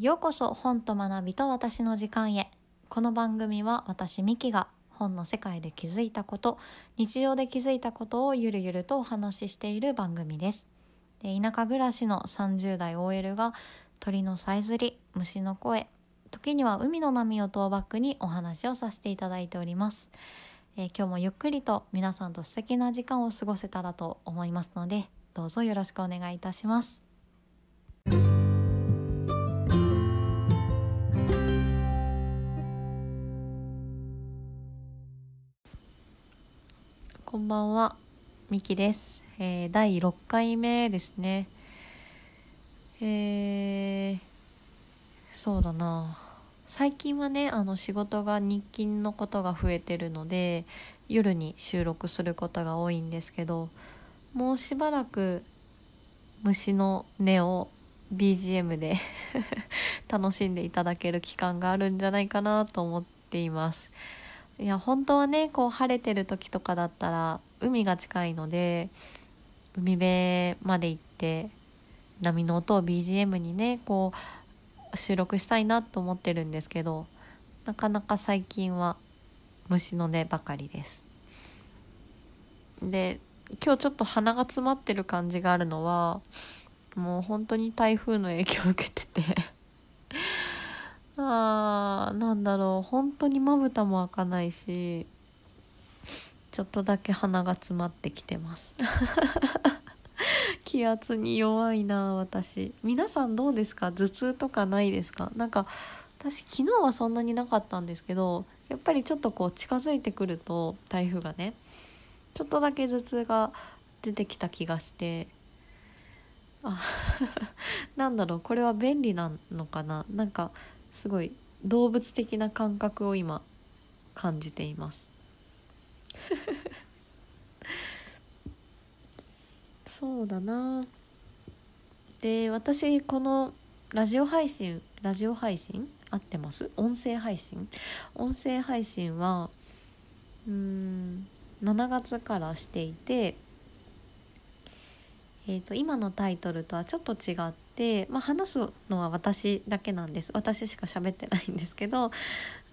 ようこそ本と学びと私の時間へ。この番組は私ミキが本の世界で気づいたこと日常で気づいたことをゆるゆるとお話ししている番組です。で田舎暮らしの30代 OL が鳥のさえずり虫の声時には海の波をトーバックにお話をさせていただいております、えー今日もゆっくりと皆さんと素敵な時間を過ごせたらと思いますのでどうぞよろしくお願いいたします。こんばんは、みきです。えー第6回目ですね。えー、そうだな。最近はね、あの仕事が日勤のことが増えてるので、夜に収録することが多いんですけど、もうしばらく虫の音を BGM で 楽しんでいただける期間があるんじゃないかなと思っています。いや本当はねこう晴れてる時とかだったら海が近いので海辺まで行って波の音を BGM にねこう収録したいなと思ってるんですけどなかなか最近は虫の音ばかりです。で今日ちょっと鼻が詰まってる感じがあるのはもう本当に台風の影響を受けてて。あーなんだろう。本当にまぶたも開かないしちょっとだけ鼻が詰まってきてます。気圧に弱いな私。皆さんどうですか？頭痛とかないですか？なんか私昨日はそんなになかったんですけどやっぱりちょっとこう近づいてくると台風がねちょっとだけ頭痛が出てきた気がしてあ なんだろうこれは便利なのかな？なんかすごい動物的な感覚を今感じています。そうだな。で私このラジオ配信ラジオ配信？合ってます？音声配信？音声配信はうーん7月からしていてえー、と今のタイトルとはちょっと違って、まあ、話すのは私だけなんです。私しか喋ってないんですけど。う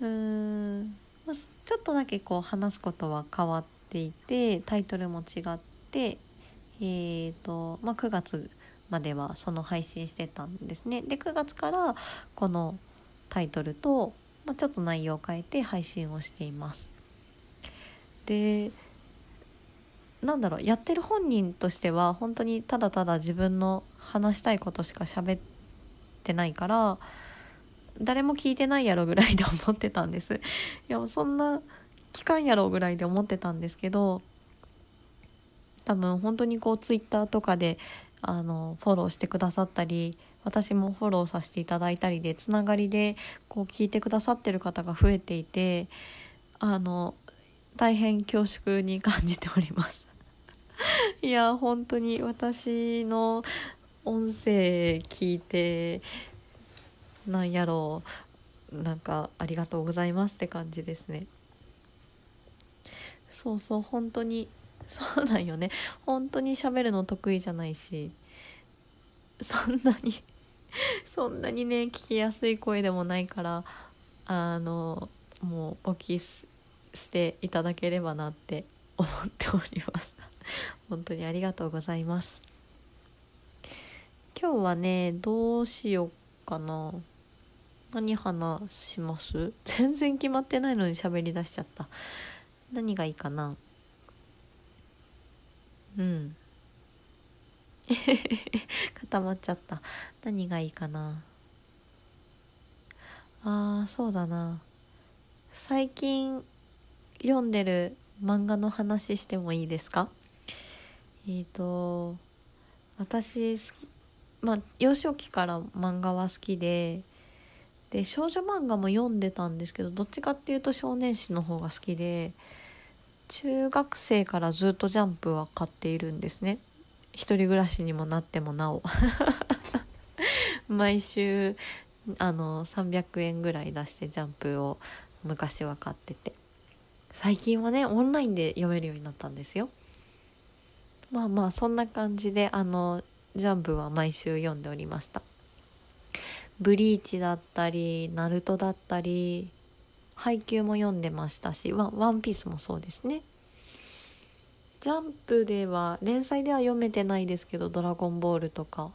ーん、ま、ちょっとだけこう話すことは変わっていてタイトルも違って、えーとまあ、9月まではその配信してたんですね。で9月からこのタイトルと、まあ、ちょっと内容を変えて配信をしています。でなんだろうやってる本人としては本当にただただ自分の話したいことしか喋ってないから誰も聞いてないやろぐらいで思ってたんです。いやそんな期間やろぐらいで思ってたんですけど多分本当にこうツイッターとかであのフォローしてくださったり私もフォローさせていただいたりでつながりでこう聞いてくださってる方が増えていてあの大変恐縮に感じております。いや本当に私の音声聞いてなんやろうなんかありがとうございますって感じですね。そうそう本当に。そうなんよね。本当に喋るの得意じゃないし。そんなに そんなにね聞きやすい声でもないからあのもうお聞きしていただければなって思っております。本当にありがとうございます。今日はねどうしようかな。何話します？全然決まってないのに喋り出しちゃった。何がいいかな？うん。固まっちゃった。何がいいかな？あーそうだな。最近読んでる漫画の話してもいいですか？えっ、と私まあ幼少期から漫画は好きでで少女漫画も読んでたんですけどどっちかっていうと少年誌の方が好きで中学生からずっとジャンプは買っているんですね。一人暮らしにもなってもなお。毎週あの300円ぐらい出してジャンプを昔は買ってて。最近はねオンラインで読めるようになったんですよ。まあまあそんな感じであのジャンプは毎週読んでおりました。ブリーチだったりナルトだったり配給も読んでましたしワワンピースもそうですね。ジャンプでは連載では読めてないですけど「ドラゴンボール」とか。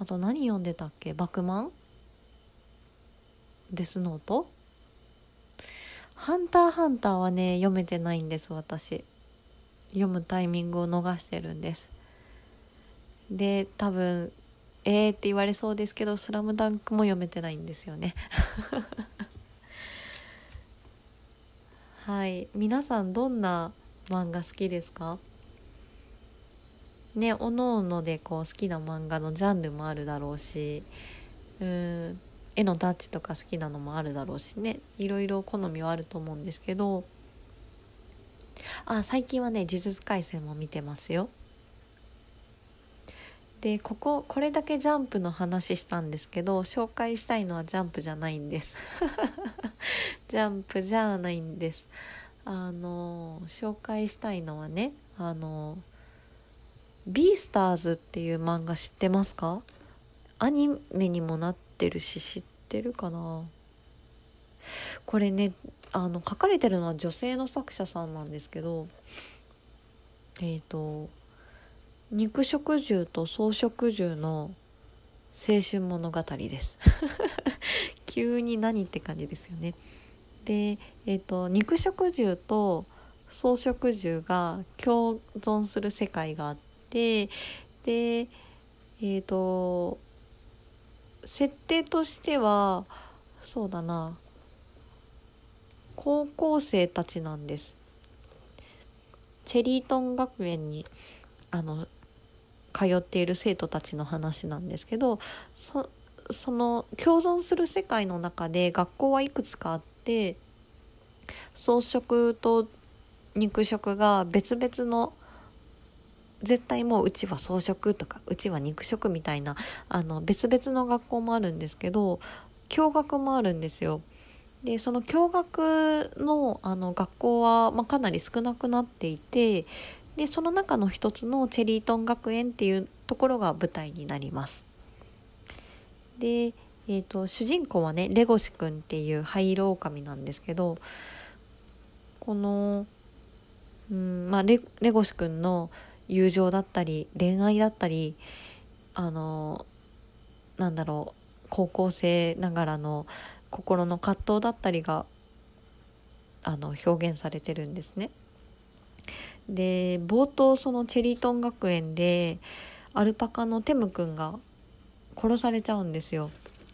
あと何読んでたっけ「バクマン」デスノート？ハンターハンターはね読めてないんです私。読むタイミングを逃してるんです。で多分えーって言われそうですけど「スラムダンクも読めてないんですよね。はい。皆さんどんな漫画好きですか？ねおのおのでこう好きな漫画のジャンルもあるだろうしうん絵のタッチとか好きなのもあるだろうしね。いろいろ好みはあると思うんですけど。あ最近はね「呪術廻戦」も見てますよ。でこここれだけジャンプの話したんですけど紹介したいのはジャンプじゃないんです。ジャンプじゃないんです。あの紹介したいのはねあのビースターズっていう漫画知ってますか？アニメにもなってるし知ってるかな？これねあの書かれてるのは女性の作者さんなんですけどえっ、ー、と肉食獣と草食獣の青春物語です。急に何って感じですよね。で、えーと、肉食獣と草食獣が共存する世界があってでえっ、ー、と設定としてはそうだな高校生たちなんです。チェリートン学園にあの通っている生徒たちの話なんですけどその共存する世界の中で学校はいくつかあって草食と肉食が別々の絶対もううちは草食とかうちは肉食みたいなあの別々の学校もあるんですけど共学もあるんですよ。でその共学のあの学校は、まあ、かなり少なくなっていてでその中の一つのチェリートン学園っていうところが舞台になります。で、えーと、主人公はねレゴシ君っていう灰色狼なんですけどこの、うんまあ、レレゴシ君の友情だったり恋愛だったりあのなんだろう高校生ながらの心の葛藤だったりがあの表現されてるんですね。で冒頭そのチェリートン学園でアルパカのテム君が殺されちゃうんですよ。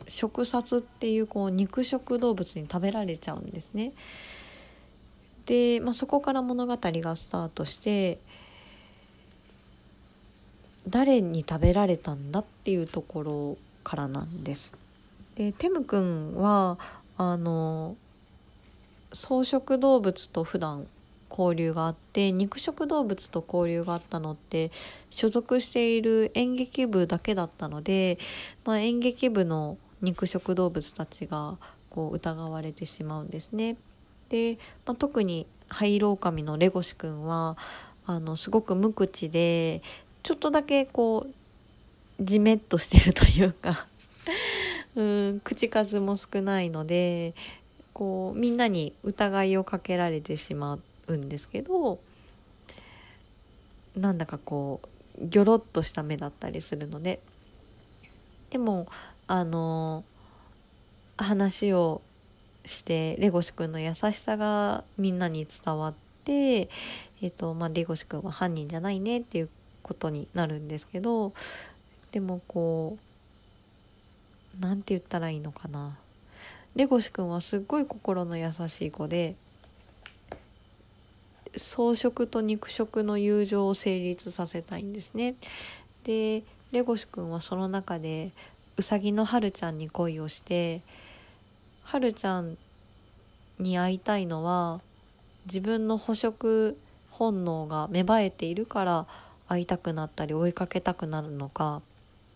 食殺っていうこう肉食動物に食べられちゃうんですね。で、まあ、そこから物語がスタートして誰に食べられたんだっていうところからなんです。でテム君はあの草食動物と普段交流があって肉食動物と交流があったのって所属している演劇部だけだったので、まあ、演劇部の肉食動物たちがこう疑われてしまうんですね。で、まあ、特に灰色狼のレゴシ君はあのすごく無口でちょっとだけこうじめっとしてるというか うん口数も少ないのでこうみんなに疑いをかけられてしまっうんですけどなんだかこうギョロッとした目だったりするのででもあの話をしてレゴシ君の優しさがみんなに伝わって、えーとまあ、レゴシ君は犯人じゃないねっていうことになるんですけどでもこう何て言ったらいいのかな。レゴシ君はすっごい心の優しい子で草食と肉食の友情を成立させたいんですね。でレゴシ君はその中でうさぎのはるちゃんに恋をしてはるちゃんに会いたいのは自分の捕食本能が芽生えているから会いたくなったり追いかけたくなるのか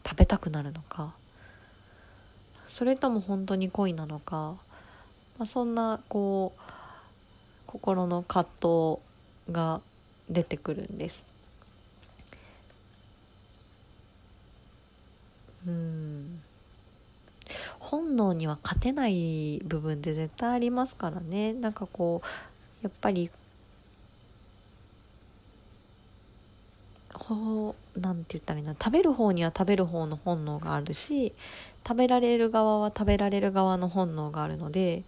食べたくなるのかそれとも本当に恋なのか、まあ、そんなこう心の葛藤が出てくるんです。うん。本能には勝てない部分って絶対ありますからね。なんかこうやっぱりほうなんて言ったらいいな。食べる方には食べる方の本能があるし食べられる側は食べられる側の本能があるので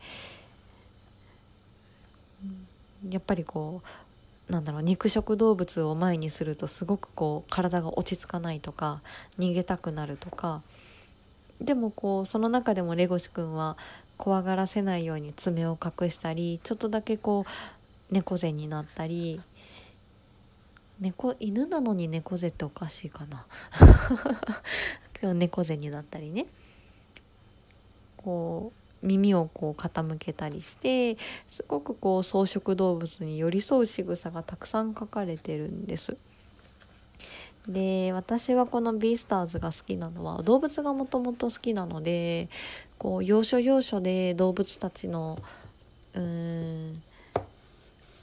やっぱりこうなんだろう肉食動物を前にするとすごくこう体が落ち着かないとか逃げたくなるとか。でもこうその中でもレゴシ君は怖がらせないように爪を隠したりちょっとだけこう猫背になったり猫犬なのに猫背っておかしいかな。今日猫背になったりね。こう耳をこう傾けたりしてすごくこう草食動物に寄り添う仕草がたくさん書かれてるんです。で私はこのビースターズが好きなのは動物がもともと好きなのでこう要所要所で動物たちのうーん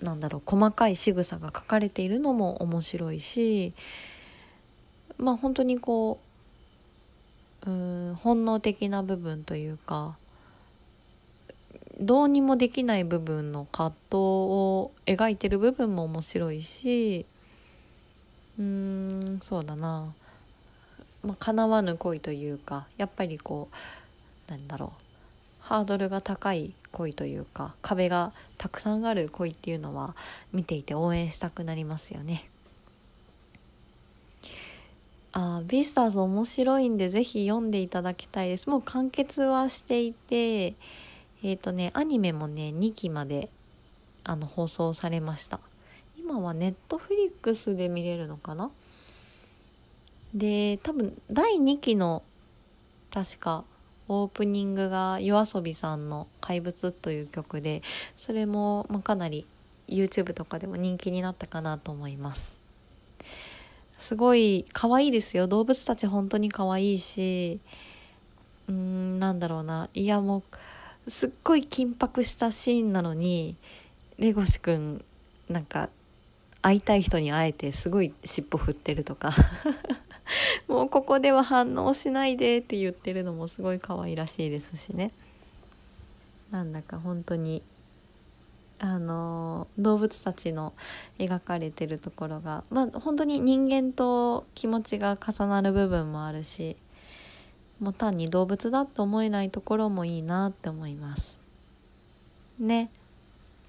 なんだろう細かい仕草が書かれているのも面白いしまあ本当にこううん本能的な部分というかどうにもできない部分の葛藤を描いてる部分も面白いしうーんそうだな、まあ、叶わぬ恋というかやっぱりこうなんだろうハードルが高い恋というか壁がたくさんある恋っていうのは見ていて応援したくなりますよね。あビースターズ面白いんでぜひ読んでいただきたいです。もう完結はしていて、えっ、ー、とね、アニメもね、2期まであの放送されました。今はネットフリックスで見れるのかな？で、多分第2期の確かオープニングが yoasobi さんの「怪物」という曲でそれも、まあ、かなり YouTube とかでも人気になったかなと思います。すごい可愛いですよ。動物たち本当に可愛いしうーんなんだろうな。いやもうすっごい緊迫したシーンなのにレゴシくんなんか会いたい人に会えてすごい尻尾振ってるとか。もうここでは反応しないでって言ってるのもすごい可愛らしいですしね。なんだか本当にあの動物たちの描かれてるところがまあ本当に人間と気持ちが重なる部分もあるしもう単に動物だと思えないところもいいなって思います。ね。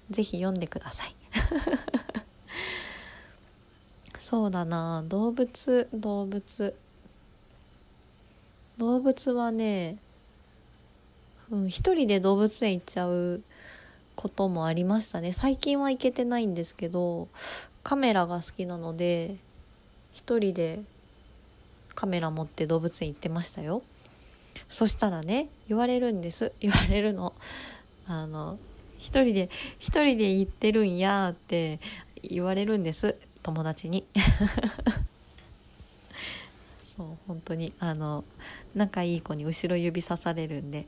是非読んでください。そうだな。動物動物。動物はね、うん、一人で動物園行っちゃうこともありましたね。最近は行けてないんですけどカメラが好きなので一人でカメラ持って動物園行ってましたよ。そしたらね言われるんです。言われるの。あの一人で一人で行ってるんやって言われるんです。友達に。そう本当に。あの仲いい子に後ろ指さされるんで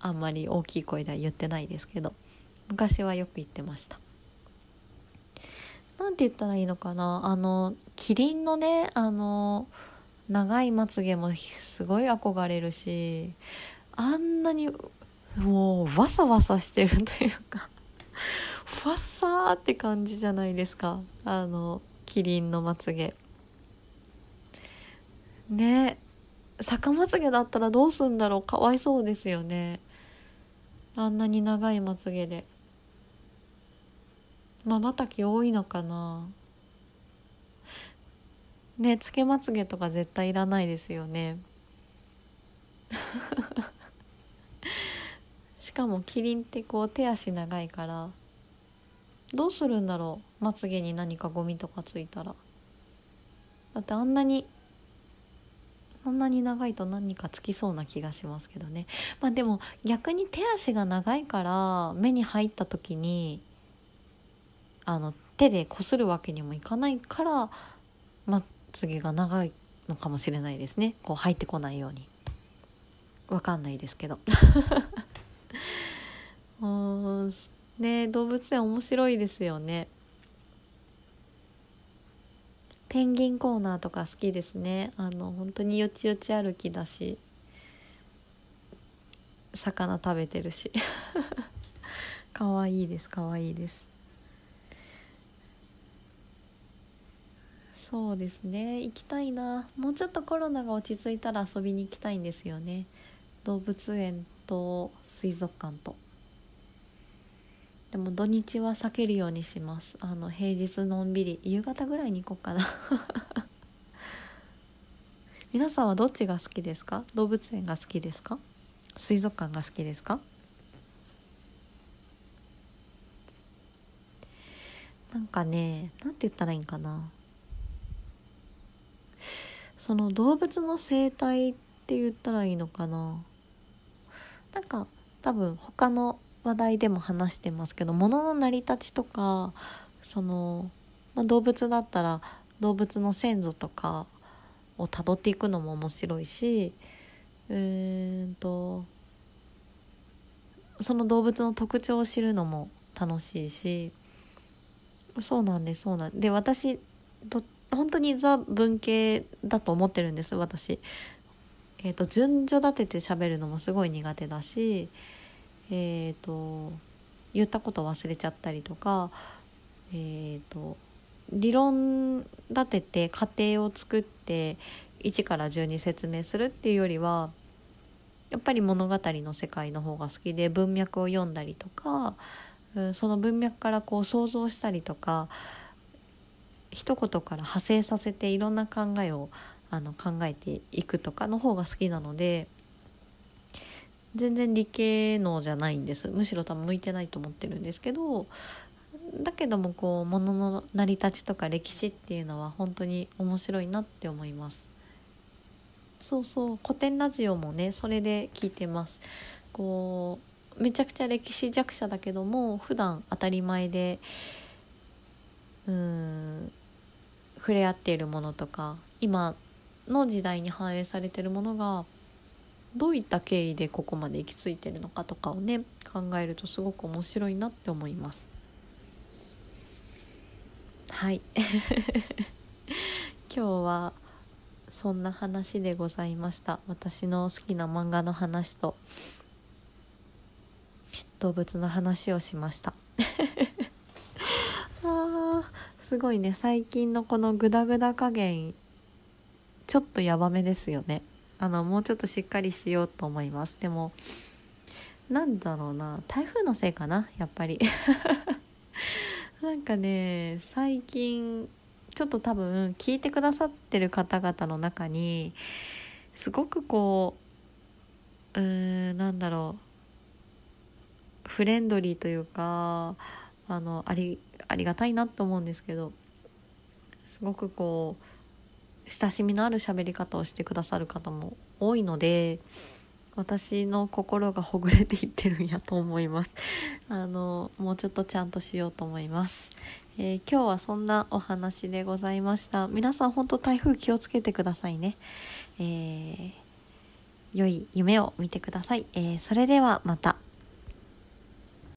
あんまり大きい声では言ってないですけど昔はよく言ってました。なんて言ったらいいのかな。あのキリンのねあの長いまつげもすごい憧れるしあんなにもうわさわさしてるというかふわっさーって感じじゃないですか。あのキリンのまつげ。ね逆まつげだったらどうすんだろう。かわいそうですよね。あんなに長いまつげで。まばたき多いのかな。ねつけまつげとか絶対いらないですよね。しかもキリンってこう手足長いからどうするんだろうまつげに何かゴミとかついたら。だってあんなにあんなに長いと何かつきそうな気がしますけどね。まあでも逆に手足が長いから目に入った時にあの手でこするわけにもいかないからまつげが長いのかもしれないですね。こう入ってこないように。わかんないですけど。うんね動物園面白いですよね。ペンギンコーナーとか好きですね。あの本当によちよち歩きだし。魚食べてるし。かわいいですかわいいです。そうですね。行きたいな。もうちょっとコロナが落ち着いたら遊びに行きたいんですよね。動物園と水族館と。でも土日は避けるようにします。あの平日のんびり。夕方ぐらいに行こうかな。皆さんはどっちが好きですか？動物園が好きですか？水族館が好きですか？なんかねなんて言ったらいいんかな。その動物の生態って言ったらいいのかな？なんか多分他の話題でも話してますけど物の成り立ちとかその、まあ、動物だったら動物の先祖とかをたどっていくのも面白いしえーとその動物の特徴を知るのも楽しいし。そうなんですそうなんで私本当にザ文系だと思ってるんです私。えーと、順序立てて喋るのもすごい苦手だしえっ、ー、と言ったこと忘れちゃったりとかえっ、ー、と理論立てて過程を作って1から10に説明するっていうよりはやっぱり物語の世界の方が好きで文脈を読んだりとかその文脈からこう想像したりとか一言から派生させていろんな考えをあの考えていくとかの方が好きなので全然理系能じゃないんです。むしろ多分向いてないと思ってるんですけどだけどもこう物の成り立ちとか歴史っていうのは本当に面白いなって思います。そうそう。古典ラジオもねそれで聞いてます。こうめちゃくちゃ歴史弱者だけども普段当たり前でうん触れ合っているものとか今の時代に反映されてるものがどういった経緯でここまで行き着いてるのかとかをね考えるとすごく面白いなって思います。はい。今日はそんな話でございました。私の好きな漫画の話と動物の話をしました。すごいね最近のこのグダグダ加減ちょっとヤバめですよね。あのもうちょっとしっかりしようと思います。でもなんだろうな台風のせいかなやっぱり。なんかね最近ちょっと多分聞いてくださってる方々の中にすごくこううーんなんだろうフレンドリーというかあのありありがたいなと思うんですけどすごくこう親しみのある喋り方をしてくださる方も多いので私の心がほぐれていってるんやと思います。あのもうちょっとちゃんとしようと思います、えー、今日はそんなお話でございました。皆さん本当台風気をつけてくださいね。えー、良い夢を見てください、えー、それではまた。